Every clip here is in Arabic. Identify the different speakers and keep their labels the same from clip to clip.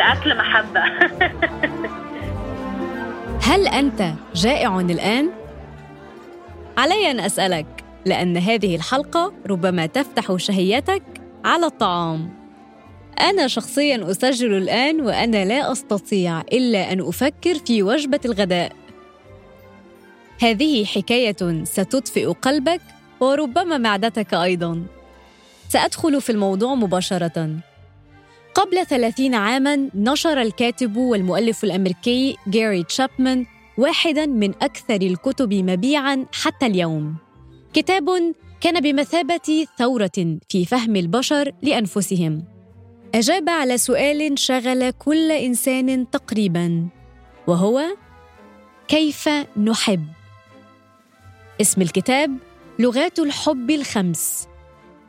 Speaker 1: الأكل محبة.
Speaker 2: هل أنت جائع الآن؟ علي أن أسألك لأن هذه الحلقة ربما تفتح شهيتك على الطعام. أنا شخصياً أسجل الآن وأنا لا أستطيع إلا أن أفكر في وجبة الغداء. هذه حكاية ستطفئ قلبك وربما معدتك أيضاً. سأدخل في الموضوع مباشرة. قبل ثلاثين عاماً نشر الكاتب والمؤلف الأمريكي جاري تشابمان واحداً من أكثر الكتب مبيعاً حتى اليوم. كتاب كان بمثابة ثورة في فهم البشر لأنفسهم. أجاب على سؤال شغل كل إنسان تقريباً وهو كيف نحب؟ اسم الكتاب لغات الحب الخمس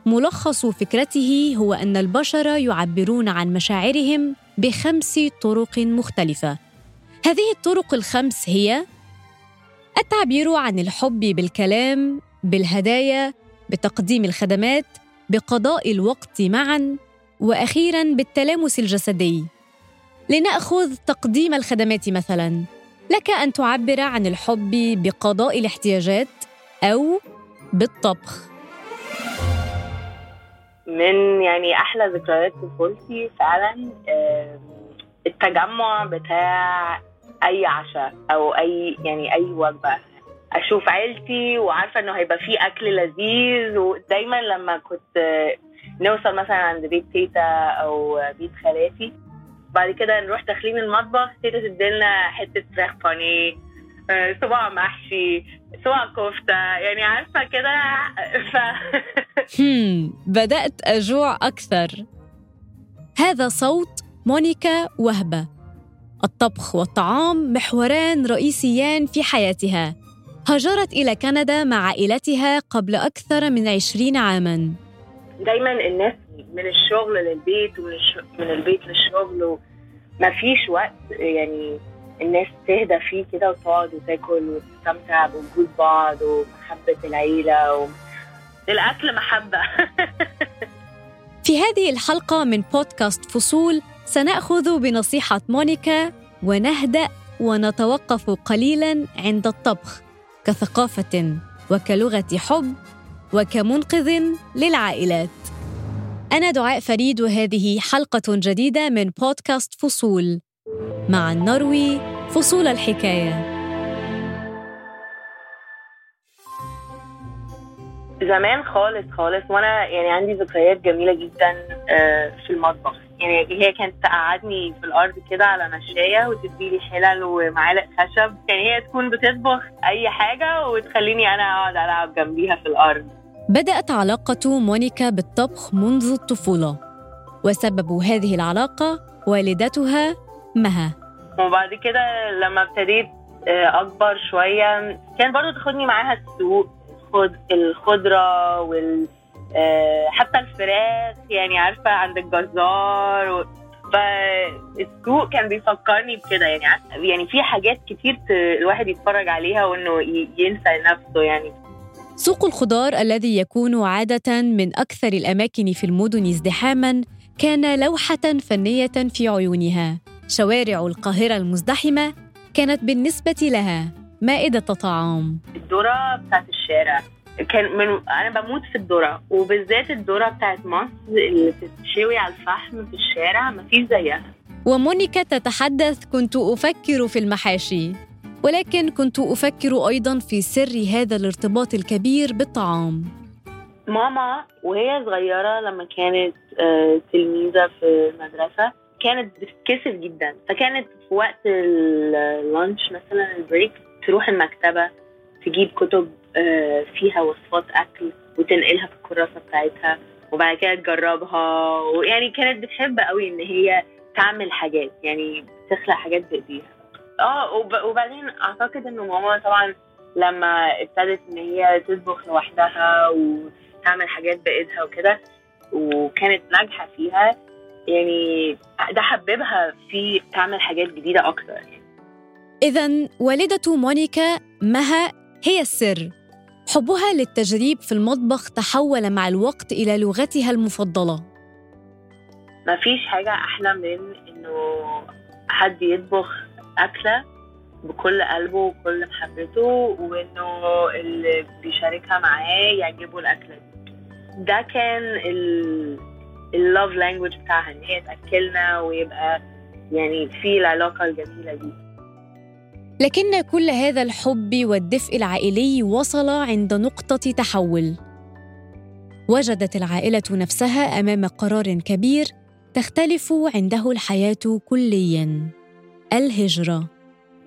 Speaker 2: ملخص فكرته هو أن البشر يعبرون عن مشاعرهم بخمس طرق مختلفة. هذه الطرق الخمس هي التعبير عن الحب بالكلام بالهدايا بتقديم الخدمات بقضاء الوقت معا وأخيرا بالتلامس الجسدي. لنأخذ تقديم الخدمات مثلا لك أن تعبر عن الحب بقضاء الاحتياجات أو بالطبخ.
Speaker 1: من يعني أحلى ذكريات طفولتي فعلا التجمع بتاع أي عشاء أو أي يعني أي وجبة. أشوف عيلتي وعارفة إنه هيبقى فيه أكل لذيذ ودايما لما كنت آه، نوصل مثلا عند بيت تيتا أو بيت خالاتي بعد كده نروح داخلين المطبخ تيتا تديلنا حتة فراخ بانيه آه، صباع محشي صباع كفتة يعني عارفة كده. ف...
Speaker 2: هم بدأت أجوع أكثر هذا صوت مونيكا وهبة الطبخ والطعام محوران رئيسيان في حياتها هاجرت إلى كندا مع عائلتها قبل أكثر من عشرين عاماً
Speaker 1: دايما الناس من الشغل للبيت ومن. من البيت للشغل وما فيش وقت يعني الناس تهدى فيه كده وتقعد وتاكل وتستمتع بوجود بعض ومحبة العيلة الأكل محبة.
Speaker 2: في هذه الحلقة من بودكاست فصول سنأخذ بنصيحة مونيكا ونهدأ ونتوقف قليلا عند الطبخ كثقافة وكلغة حب وكمنقذ للعائلات. أنا دعاء فريد وهذه حلقة جديدة من بودكاست فصول. مع النروي فصول الحكاية.
Speaker 1: زمان خالص خالص. وأنا يعني عندي ذكريات جميلة جدا آه، في المطبخ. يعني هي كانت تقعدني في الأرض كده على مشاية وتديلي حلل ومعالق خشب. يعني هي تكون بتطبخ أي حاجة وتخليني أنا أقعد ألعب جنبيها في الأرض.
Speaker 2: بدأت علاقة مونيكا بالطبخ منذ الطفولة وسبب هذه العلاقة والدتها مها.
Speaker 1: وبعد كده لما ابتديت آه، أكبر شوية كان برضو تاخدني معاها السوق. الخضرة وال آه، حتى الفراخ يعني عارفة عند الجزار و... فالسوق كان بيفكرني بكده يعني يعني في حاجات كتير الواحد يتفرج عليها وإنه ينسى نفسه يعني.
Speaker 2: سوق الخضار الذي يكون عادة من أكثر الأماكن في المدن ازدحاماً كان لوحة فنية في عيونها. شوارع القاهرة المزدحمة كانت بالنسبة لها. مائدة طعام
Speaker 1: الذرة بتاعت الشارع. كان من أنا بموت في الذرة وبالذات الذرة بتاعت مصر اللي بتتشوي على الفحم في الشارع مفيش زيها.
Speaker 2: ومونيكا تتحدث كنت أفكر في المحاشي. ولكن كنت أفكر أيضا في سر هذا الارتباط الكبير بالطعام.
Speaker 1: ماما وهي صغيرة لما كانت آه، تلميذة في المدرسة كانت بتتكسف جدا. فكانت في وقت اللانش مثلا البريك تروح المكتبة تجيب كتب آه، فيها وصفات أكل وتنقلها في الكراسة بتاعتها وبعد كده تجربها ويعني كانت بتحب قوي إن هي تعمل حاجات يعني تخلق حاجات بإيديها آه وب- وبعدين أعتقد إنه ماما طبعا لما ابتدت إن هي تطبخ لوحدها و تعمل حاجات بإيدها وكده وكانت ناجحة فيها يعني ده حببها في تعمل حاجات جديدة أكتر يعني.
Speaker 2: إذا والدة مونيكا مها هي السر. حبها للتجريب في المطبخ تحول مع الوقت إلى لغتها المفضلة.
Speaker 1: مفيش حاجة أحلى من إنه حد يطبخ أكلة بكل قلبه وكل محبته وإنه اللي بيشاركها معاه يعجبه الأكلة دي. ده كان اللوف لانجوج بتاعها إن هي تأكلنا ويبقى يعني في العلاقة الجميلة دي.
Speaker 2: لكن كل هذا الحب والدفء العائلي وصل عند نقطة تحول. وجدت العائلة نفسها أمام قرار كبير تختلف عنده الحياة كلياً. الهجرة.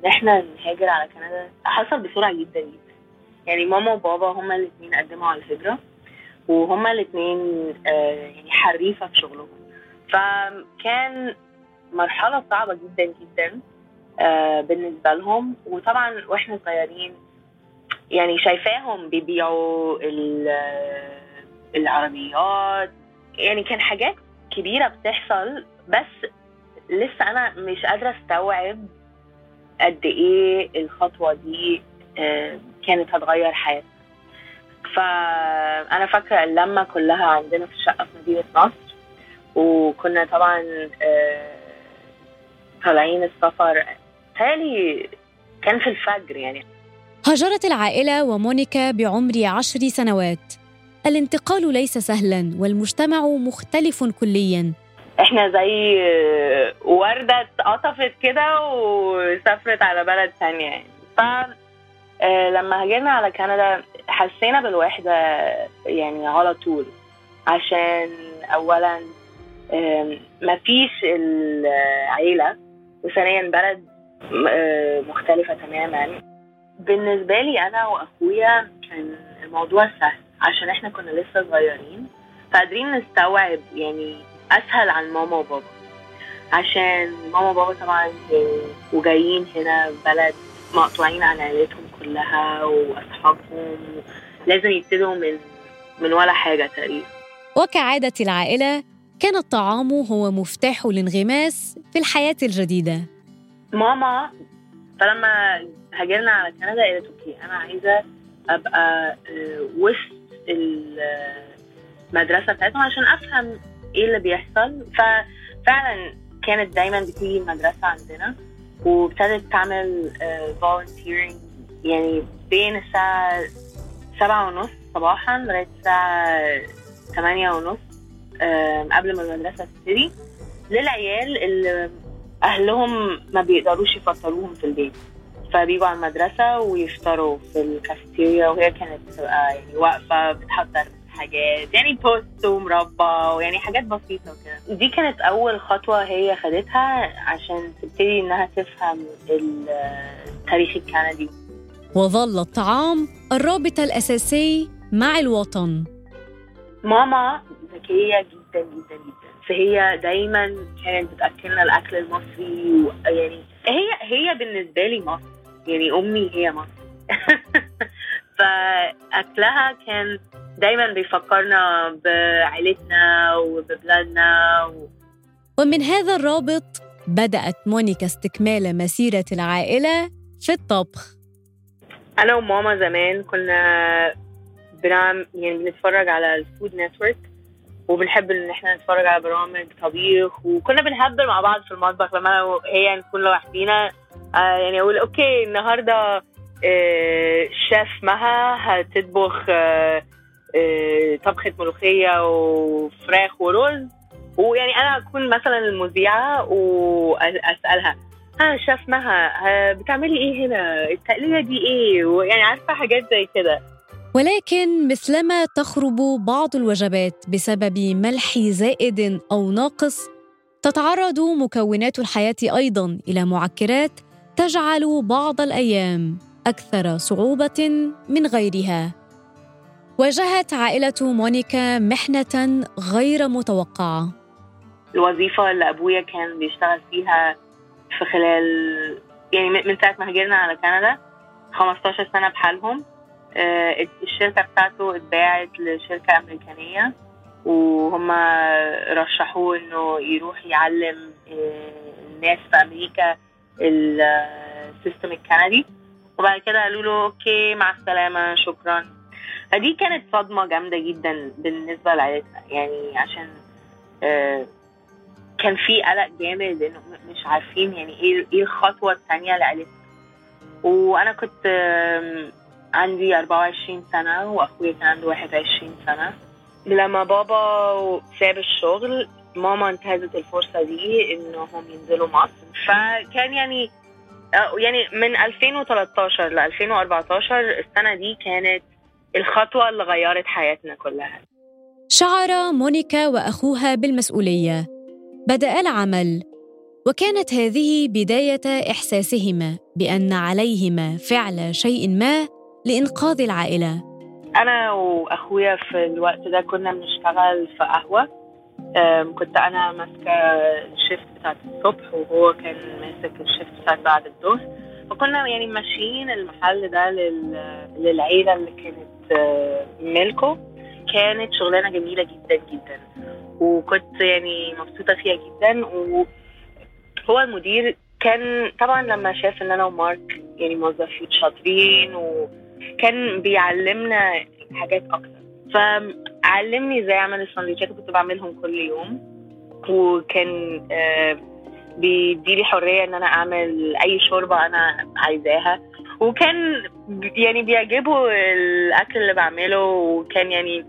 Speaker 1: إحنا نهاجر على كندا. حصل بسرعة جدا جدا. يعني ماما وبابا هما الاثنين قدموا على الهجرة وهما الاثنين آه يعني حريفة في شغلهم. فكان مرحلة صعبة جدا جدا. آه بالنسبة لهم. وطبعا وإحنا صغيرين يعني شايفاهم بيبيعوا العربيات. يعني كان حاجات كبيرة بتحصل بس لسه أنا مش قادرة أستوعب قد إيه الخطوة دي كانت هتغير حياتنا. فأنا فاكرة اللمة كلها عندنا في الشقة في مدينة نصر. وكنا طبعا طالعين السفر تالي كان في الفجر يعني.
Speaker 2: هاجرت العائلة ومونيكا بعمر عشر سنوات. الانتقال ليس سهلا والمجتمع مختلف كليا.
Speaker 1: إحنا زي وردة اتقطفت كده وسافرت على بلد ثانية يعني. ف لما هاجرنا على كندا حسينا بالوحدة يعني على طول. عشان أولا مفيش العيلة وثانيا بلد مختلفة تماما. بالنسبة لي أنا وأخويا كان الموضوع سهل عشان إحنا كنا لسه صغيرين فقادرين نستوعب يعني أسهل عن ماما وبابا. عشان ماما وبابا طبعا وجايين هنا بلد مقطوعين عن عائلتهم كلها وأصحابهم لازم يبتدوا من من ولا حاجة تقريبا.
Speaker 2: وكعادة العائلة كان الطعام هو مفتاح الانغماس في الحياة الجديدة.
Speaker 1: ماما فلما هاجرنا على كندا قالت okay أنا عايزة أبقى وسط المدرسة بتاعتهم عشان أفهم إيه اللي بيحصل. ففعلا كانت دايما بتيجي المدرسة عندنا وابتدت تعمل volunteering يعني بين الساعة سبعة ونص صباحا لغاية الساعة ثمانية ونص قبل ما المدرسة تبتدي للعيال اللي أهلهم ما بيقدروش يفطروهم في البيت فبيجوا على المدرسة ويفطروا في الكافيتيريا وهي كانت بتبقى يعني واقفة بتحضر حاجات يعني توست ومربى ويعني حاجات بسيطة كده دي كانت أول خطوة هي خدتها عشان تبتدي إنها تفهم التاريخ الكندي.
Speaker 2: وظل الطعام الرابط الأساسي مع الوطن.
Speaker 1: ماما ذكية جدا جدا جدا. فهي دايما كانت بتأكلنا الأكل المصري يعني هي هي بالنسبة لي مصر. يعني أمي هي مصر. فأكلها كان دايما بيفكرنا بعيلتنا وببلادنا و...
Speaker 2: ومن هذا الرابط بدأت مونيكا استكمال مسيرة العائلة في الطبخ.
Speaker 1: أنا وماما زمان كنا بنعمل يعني بنتفرج على ال Food Network. وبنحب إن إحنا نتفرج على برامج طبيخ وكنا بنهبل مع بعض في المطبخ لما أنا وهي نكون لوحدينا. آه يعني أقول okay النهارده آه شيف مها هتطبخ آه آه طبخة ملوخية وفراخ ورز. ويعني أنا أكون مثلا المذيعة وأسألها ها شيف مها بتعملي إيه هنا؟ التقلية دي إيه؟ ويعني عارفة حاجات زي كده.
Speaker 2: ولكن مثلما تخرب بعض الوجبات بسبب ملح زائد أو ناقص تتعرض مكونات الحياة أيضا إلى معكرات تجعل بعض الأيام أكثر صعوبة من غيرها. واجهت عائلة مونيكا محنة غير متوقعة.
Speaker 1: الوظيفة اللي أبويا كان بيشتغل فيها في خلال يعني من ساعة ما هاجرنا على كندا 15 سنة بحالهم الشركة بتاعته اتباعت لشركة أمريكانية وهم رشحوه إنه يروح يعلم الناس في أمريكا السيستم الكندي. وبعد كده قالوا له أوكي مع السلامة شكرا. فدي كانت صدمة جامدة جدا بالنسبة لعائلتنا يعني عشان كان في قلق جامد إنه مش عارفين يعني إيه إيه الخطوة الثانية لعيلتنا وأنا كنت عندي 24 سنة وأخويا كان عنده 21 سنة. لما بابا ساب الشغل ماما انتهزت الفرصة دي إنهم ينزلوا مصر. فكان يعني آه، يعني من 2013 ل 2014 السنة دي كانت الخطوة اللي غيرت حياتنا كلها.
Speaker 2: شعر مونيكا وأخوها بالمسؤولية. بدأ العمل. وكانت هذه بداية إحساسهما بأن عليهما فعل شيء ما لإنقاذ العائلة.
Speaker 1: أنا وأخويا في الوقت ده كنا بنشتغل في قهوة. أم، كنت أنا ماسكة الشيفت بتاعت الصبح وهو كان ماسك الشيفت بتاعت بعد الظهر. فكنا يعني ماشيين المحل ده لل... للعيلة اللي كانت ملكه كانت شغلانة جميلة جدا جدا. وكنت يعني مبسوطة فيها جدا. وهو المدير كان طبعا لما شاف إن أنا ومارك يعني موظفين شاطرين وكان بيعلمنا حاجات أكتر. فعلمني إزاي أعمل السندوتشات كنت بعملهم كل يوم. وكان آه، بيديلي حرية إن أنا أعمل أي شوربة أنا عايزاها. وكان يعني بيعجبه الأكل اللي بعمله. وكان يعني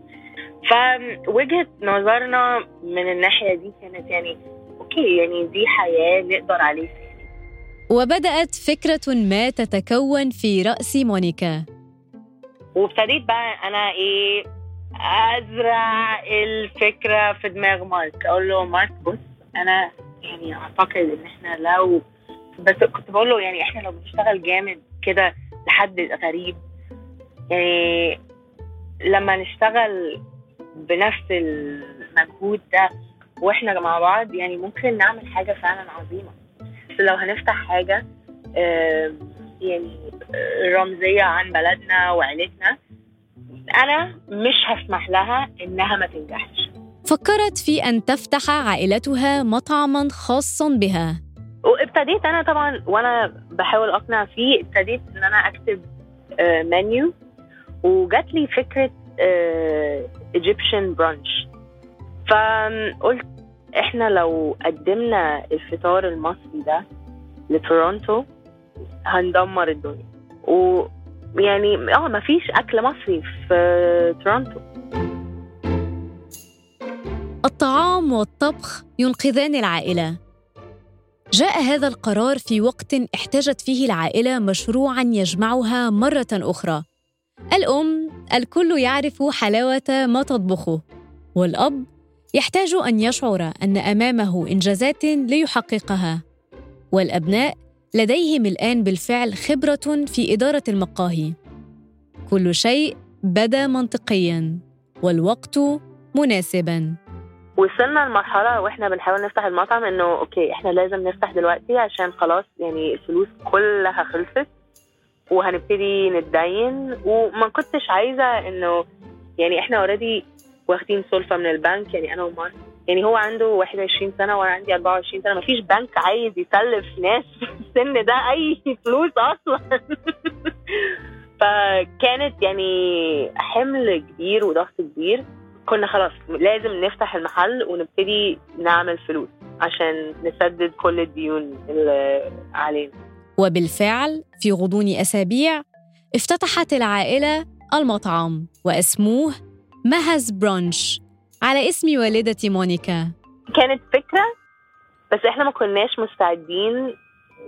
Speaker 1: فوجهه نظرنا من الناحية دي كانت يعني okay يعني دي حياة نقدر عليها.
Speaker 2: وبدأت فكرة ما تتكون في رأس مونيكا.
Speaker 1: وابتديت بقى أنا إيه أزرع الفكرة في دماغ مارك. أقول له مارك بص أنا يعني أعتقد إن إحنا لو بس كنت بقول له يعني إحنا لو بنشتغل جامد كده لحد غريب يعني لما نشتغل بنفس المجهود ده وإحنا مع بعض يعني ممكن نعمل حاجة فعلا عظيمة. بس لو هنفتح حاجة يعني رمزية عن بلدنا وعيلتنا. أنا مش هسمح لها إنها ما تنجحش.
Speaker 2: فكرت في أن تفتح عائلتها مطعما خاصا بها.
Speaker 1: وابتديت أنا طبعا وأنا بحاول أقنع فيه ابتديت إن أنا أكتب آه، منيو وجات لي فكرة Egyptian brunch فقلت إحنا لو قدمنا الفطار المصري ده لتورونتو هندمر الدنيا. ويعني آه مفيش أكل مصري في تورونتو.
Speaker 2: الطعام والطبخ ينقذان العائلة. جاء هذا القرار في وقت احتاجت فيه العائلة مشروعا يجمعها مرة أخرى. الأم الكل يعرف حلاوة ما تطبخه والأب يحتاج أن يشعر أن أمامه إنجازات ليحققها والأبناء لديهم الآن بالفعل خبرة في إدارة المقاهي. كل شيء بدا منطقيا والوقت مناسبا.
Speaker 1: وصلنا لمرحلة وإحنا بنحاول نفتح المطعم إنه okay إحنا لازم نفتح دلوقتي عشان خلاص يعني الفلوس كلها خلصت وهنبتدي نتدين. وما كنتش عايزة إنه يعني إحنا already واخدين سلفه من البنك يعني أنا ومارك يعني هو عنده 21 سنة وأنا عندي 24 سنة. مفيش بنك عايز يسلف ناس في السن ده أي فلوس أصلا. فكانت يعني حمل كبير وضغط كبير. كنا خلاص لازم نفتح المحل ونبتدي نعمل فلوس عشان نسدد كل الديون اللي علينا.
Speaker 2: وبالفعل في غضون أسابيع افتتحت العائلة المطعم واسموه مهز برانش. على اسم والدة مونيكا.
Speaker 1: كانت فكرة بس إحنا ما كناش مستعدين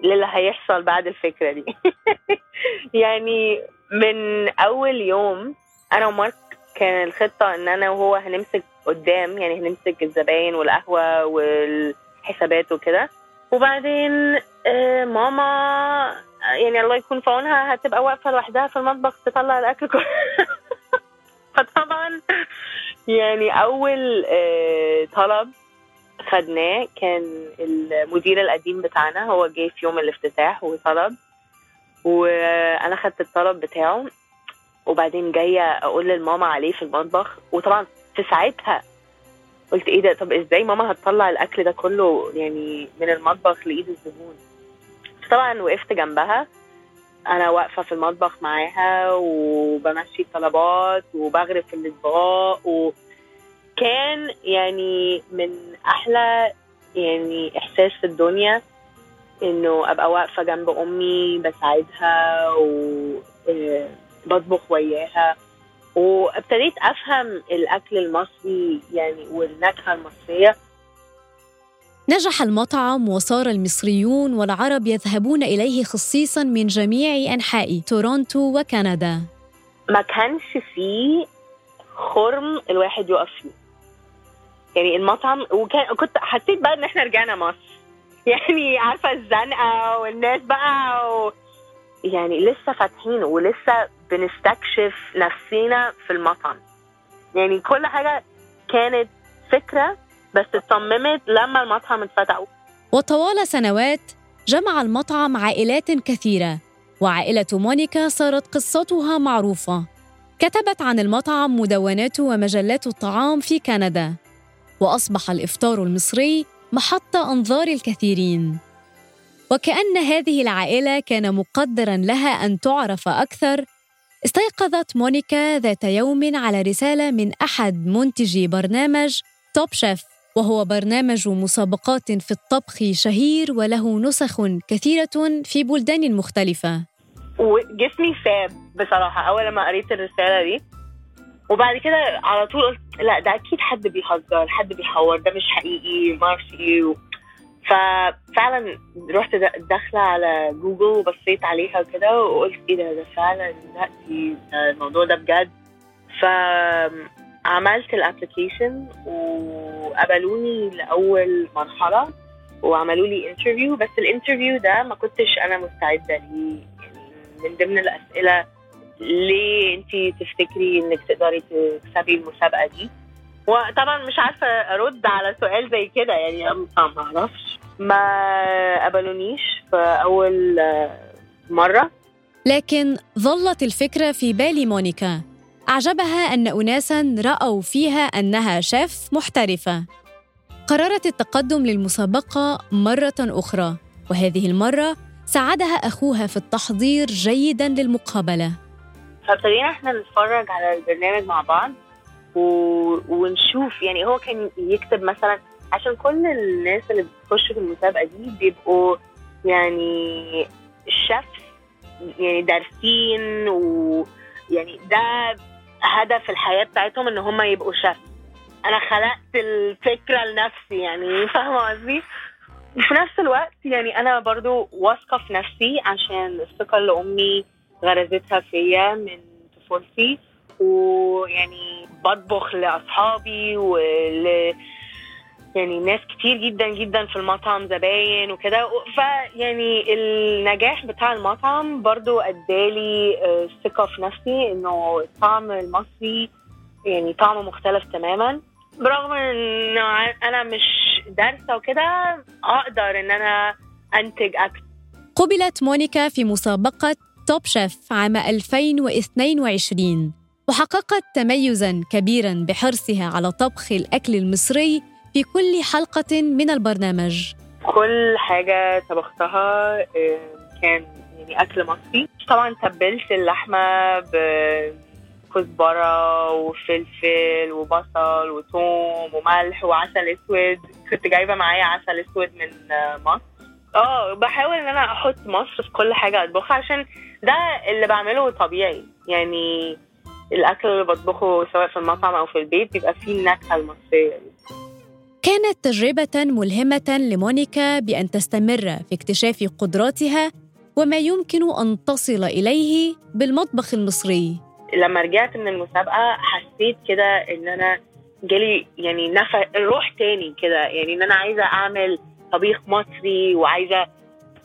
Speaker 1: للي هيحصل بعد الفكرة دي. يعني من أول يوم أنا ومارك كان الخطة إن أنا وهو هنمسك قدام يعني هنمسك الزباين والقهوة والحسابات وكده. وبعدين آه، ماما يعني الله يكون في عونها هتبقى واقفة لوحدها في المطبخ تطلع الأكل كله. يعني أول آه، طلب خدناه كان المدير القديم بتاعنا هو جه في يوم الافتتاح وطلب. وأنا خدت الطلب بتاعه. وبعدين جاية أقول للماما عليه في المطبخ. وطبعا في ساعتها قلت إيه ده؟ طب إزاي ماما هتطلع الأكل ده كله يعني من المطبخ لإيد الزبون؟ طبعا وقفت جنبها. أنا واقفة في المطبخ معاها وبمشي الطلبات وبغرف في الإطباق و... كان يعني من أحلى يعني إحساس في الدنيا إنه أبقى واقفة جنب أمي بساعدها وبطبخ وياها. وابتديت أفهم الأكل المصري يعني والنكهة المصرية
Speaker 2: نجح المطعم وصار المصريون والعرب يذهبون إليه خصيصا من جميع أنحاء تورونتو وكندا.
Speaker 1: ما كانش فيه خرم الواحد يقف فيه. يعني المطعم وكان كنت حسيت بقى إن إحنا رجعنا مصر. يعني عارفة الزنقة والناس بقى و... يعني لسه فاتحين ولسه بنستكشف نفسينا في المطعم. يعني كل حاجة كانت فكرة بس اتصممت لما المطعم اتفتح
Speaker 2: وطوال سنوات جمع المطعم عائلات كثيرة وعائلة مونيكا صارت قصتها معروفة. كتبت عن المطعم مدونات ومجلات الطعام في كندا وأصبح الإفطار المصري محط أنظار الكثيرين. وكأن هذه العائلة كان مقدرا لها أن تعرف أكثر استيقظت مونيكا ذات يوم على رسالة من أحد منتجي برنامج توب شيف. وهو برنامج مسابقات في الطبخ شهير وله نسخ كثيرة في بلدان مختلفة.
Speaker 1: وجسمي ساب بصراحة أول ما قريت الرسالة دي. وبعد كده على طول قلت لا ده أكيد حد بيهزر حد بيحور ده مش حقيقي ما أعرفش إيه. ففعلا رحت داخلة على جوجل وبصيت عليها وكده وقلت إيه ده ده فعلا لا الموضوع ده بجد. فعملت ال application وقبلوني لأول مرحلة وعملوا لي interview بس ال interview ده ما كنتش أنا مستعدة ليه. يعني من ضمن الأسئلة ليه انت تفتكري إنك تقدري تكسبي المسابقة دي؟ وطبعا مش عارفة أرد على سؤال زي كده يعني ما أعرفش. ما قبلونيش في أول مرة.
Speaker 2: لكن ظلت الفكرة في بال مونيكا. أعجبها أن اناسا رأوا فيها أنها شيف محترفة. قررت التقدم للمسابقة مرة أخرى وهذه المرة ساعدها أخوها في التحضير جيدا للمقابلة.
Speaker 1: فابتدينا إحنا نتفرج على البرنامج مع بعض و... ونشوف يعني هو كان يكتب مثلا عشان كل الناس اللي بتخش في المسابقة دي بيبقوا يعني شيف يعني دارسين ويعني ده هدف الحياة بتاعتهم إن هم يبقوا شيف أنا خلقت الفكرة لنفسي يعني فاهمة قصدي؟ وفي نفس الوقت يعني أنا برضو واثقة في نفسي عشان الثقة اللي أمي غرزتها فيا من طفولتي ويعني بطبخ لأصحابي ول يعني ناس كتير جدا جدا في المطعم زباين وكده. فيعني النجاح بتاع المطعم برضو ادالي ثقة في نفسي إنه الطعم المصري يعني طعمه مختلف تماما. برغم ان أنا مش دارسة وكده أقدر إن أنا أنتج أكل.
Speaker 2: قبلت مونيكا في مسابقة توب شيف عام 2022 وحققت تميزا كبيرا بحرصها على طبخ الأكل المصري في كل حلقة من البرنامج.
Speaker 1: كل حاجة طبختها كان يعني أكل مصري. طبعا تبلت اللحمة بكزبرة وفلفل وبصل وثوم وملح وعسل أسود. كنت جايبة معايا عسل أسود من مصر. آه بحاول إن أنا أحط مصر في كل حاجة أطبخها عشان ده اللي بعمله طبيعي. يعني الأكل اللي بطبخه سواء في المطعم أو في البيت بيبقى فيه النكهة المصرية دي.
Speaker 2: كانت تجربة ملهمة لمونيكا بأن تستمر في اكتشاف قدراتها وما يمكن أن تصل إليه بالمطبخ المصري.
Speaker 1: لما رجعت من المسابقة حسيت كده إن أنا جالي يعني نفس روح تاني كده يعني إن أنا عايزة أعمل طبيخ مصري وعايزة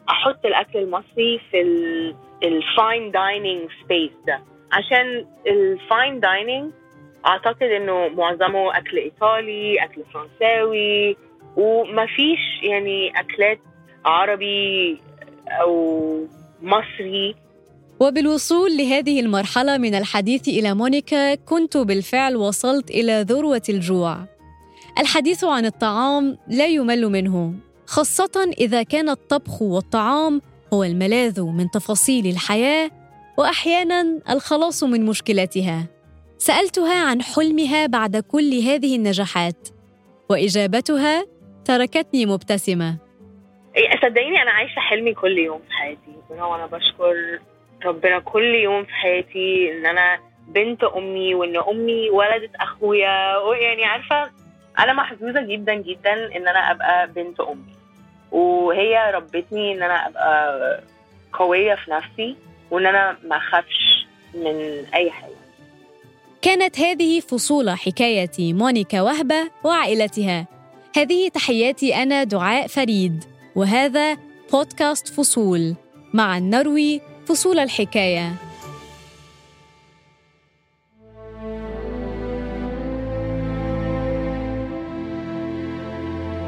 Speaker 1: أحط الأكل المصري في ال fine dining space ده. عشان ال fine dining أعتقد إنه معظمه أكل إيطالي أكل فرنساوي ومفيش يعني أكلات عربي أو مصري.
Speaker 2: وبالوصول لهذه المرحلة من الحديث إلى مونيكا كنت بالفعل وصلت إلى ذروة الجوع. الحديث عن الطعام لا يمل منه خاصة إذا كان الطبخ والطعام هو الملاذ من تفاصيل الحياة وأحيانا الخلاص من مشكلاتها. سألتها عن حلمها بعد كل هذه النجاحات وإجابتها تركتني مبتسمة.
Speaker 1: إيه، صدقيني أنا عايشة حلمي كل يوم في حياتي. وأنا بشكر ربنا كل يوم في حياتي إن أنا بنت أمي وإن أمي ولدت أخويا. ويعني عارفة أنا محظوظة جدا جدا إن أنا أبقى بنت أمي. وهي ربتني إن أنا أبقى قوية في نفسي وإن أنا ما أخافش من أي حاجة.
Speaker 2: كانت هذه فصول حكاية مونيكا وهبة وعائلتها. هذه تحياتي أنا دعاء فريد وهذا بودكاست فصول مع نروي فصول الحكاية.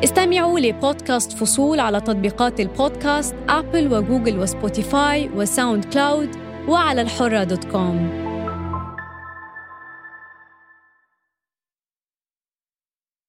Speaker 2: استمعوا لبودكاست فصول على تطبيقات البودكاست أبل وجوجل وسبوتيفاي وساوند كلاود وعلى الحرة دوت كوم.